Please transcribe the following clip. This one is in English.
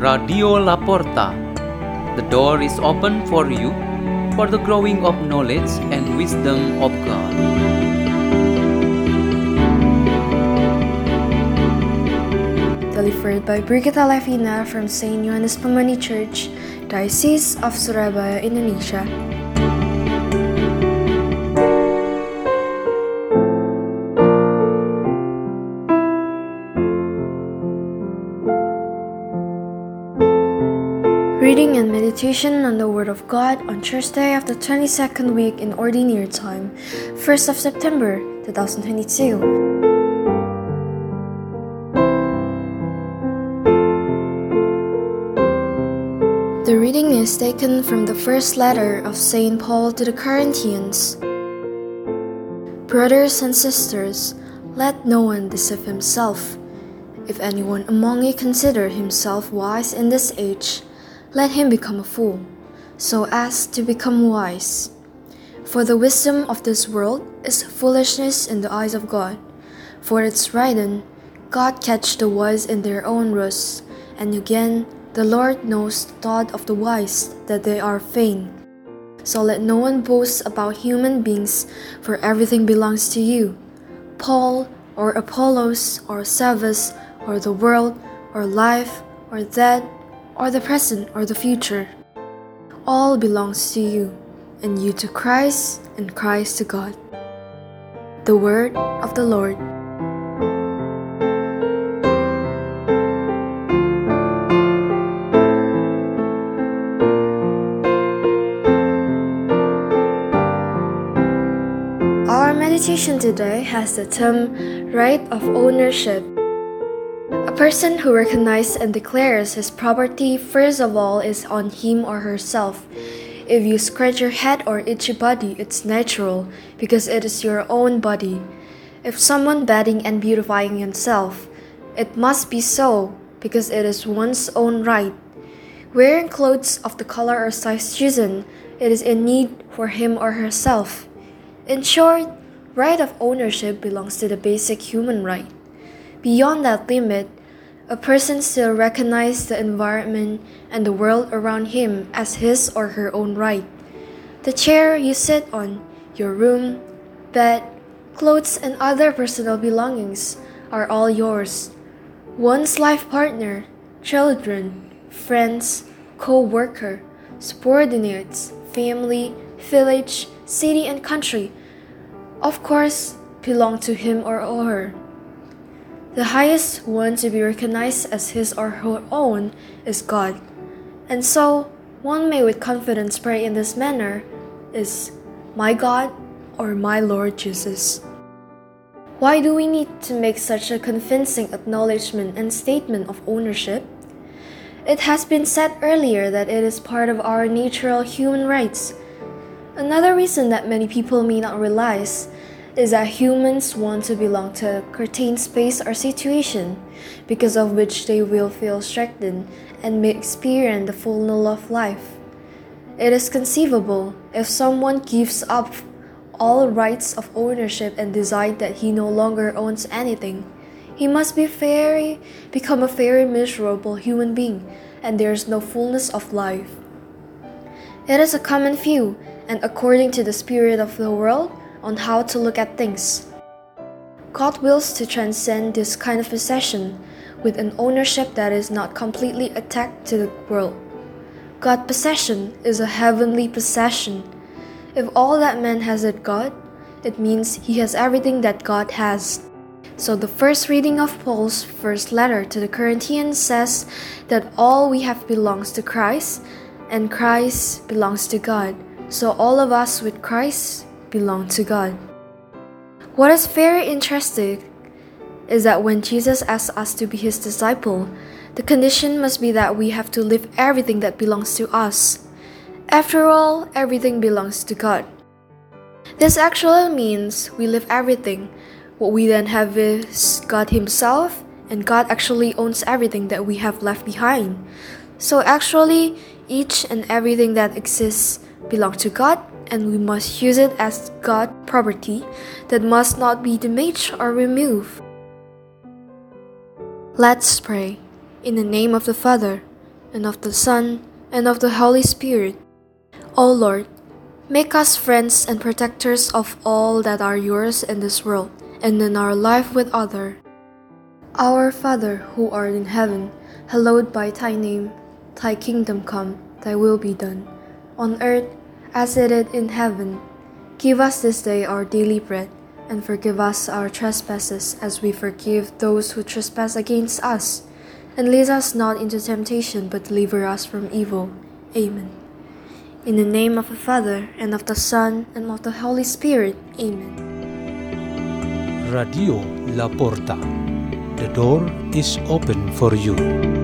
Radio La Porta. The door is open for you for the growing of knowledge and wisdom of God. Delivered by Brigitta Levina from St. Yohanes Pemandi Church, Diocese of Surabaya, Indonesia. Reading and meditation on the Word of God on Thursday of the 22nd week in Ordinary Time, 1st of September 2022. The reading is taken from the first letter of St. Paul to the Corinthians. Brothers and sisters, let no one deceive himself. If anyone among you consider himself wise in this age, let him become a fool, so as to become wise. For the wisdom of this world is foolishness in the eyes of God. For it's written, God catch the wise in their own ruse, and again, the Lord knows the thought of the wise, that they are vain. So let no one boast about human beings, for everything belongs to you. Paul, or Apollos, or Cephas, or the world, or life, or death, or the present, or the future. All belongs to you, and you to Christ, and Christ to God. The Word of the Lord. Our meditation today has the term right of ownership. A person who recognizes and declares his property first of all is on him or herself. If you scratch your head or itch your body, it's natural because it is your own body. If someone bathing and beautifying himself, it must be so because it is one's own right. Wearing clothes of the color or size chosen, it is in need for him or herself. In short, right of ownership belongs to the basic human right. Beyond that limit, a person still recognizes the environment and the world around him as his or her own right. The chair you sit on, your room, bed, clothes, and other personal belongings are all yours. One's life partner, children, friends, co worker, subordinates, family, village, city, and country, of course, belong to him or her. The highest one to be recognized as his or her own is God. And so, one may with confidence pray in this manner is, My God or my Lord Jesus. Why do we need to make such a convincing acknowledgement and statement of ownership? It has been said earlier that it is part of our natural human rights. Another reason that many people may not realize is that humans want to belong to a certain space or situation, because of which they will feel strengthened and may experience the fullness of life. It is conceivable if someone gives up all rights of ownership and decide that he no longer owns anything. He must be very become a very miserable human being, and there is no fullness of life. It is a common view, and according to the spirit of the world, on how to look at things. God wills to transcend this kind of possession with an ownership that is not completely attached to the world. God's possession is a heavenly possession. If all that man has at God, it means he has everything that God has. So the first reading of Paul's first letter to the Corinthians says that all we have belongs to Christ and Christ belongs to God. So all of us with Christ belong to God. What is very interesting is that when Jesus asks us to be his disciple, the condition must be that we have to leave everything that belongs to us. After all, everything belongs to God. This actually means we leave everything. What we then have is God Himself, and God actually owns everything that we have left behind. So actually, each and everything that exists belongs to God and we must use it as God property that must not be damaged or removed. Let's pray. In the name of the Father, and of the Son, and of the Holy Spirit. O Lord, make us friends and protectors of all that are yours in this world and in our life with other. Our Father who art in heaven, hallowed by thy name. Thy kingdom come, thy will be done, on earth as it is in heaven. Give us this day our daily bread, and forgive us our trespasses as we forgive those who trespass against us. And lead us not into temptation, but deliver us from evil. Amen. In the name of the Father, and of the Son, and of the Holy Spirit. Amen. Radio La Porta. The door is open for you.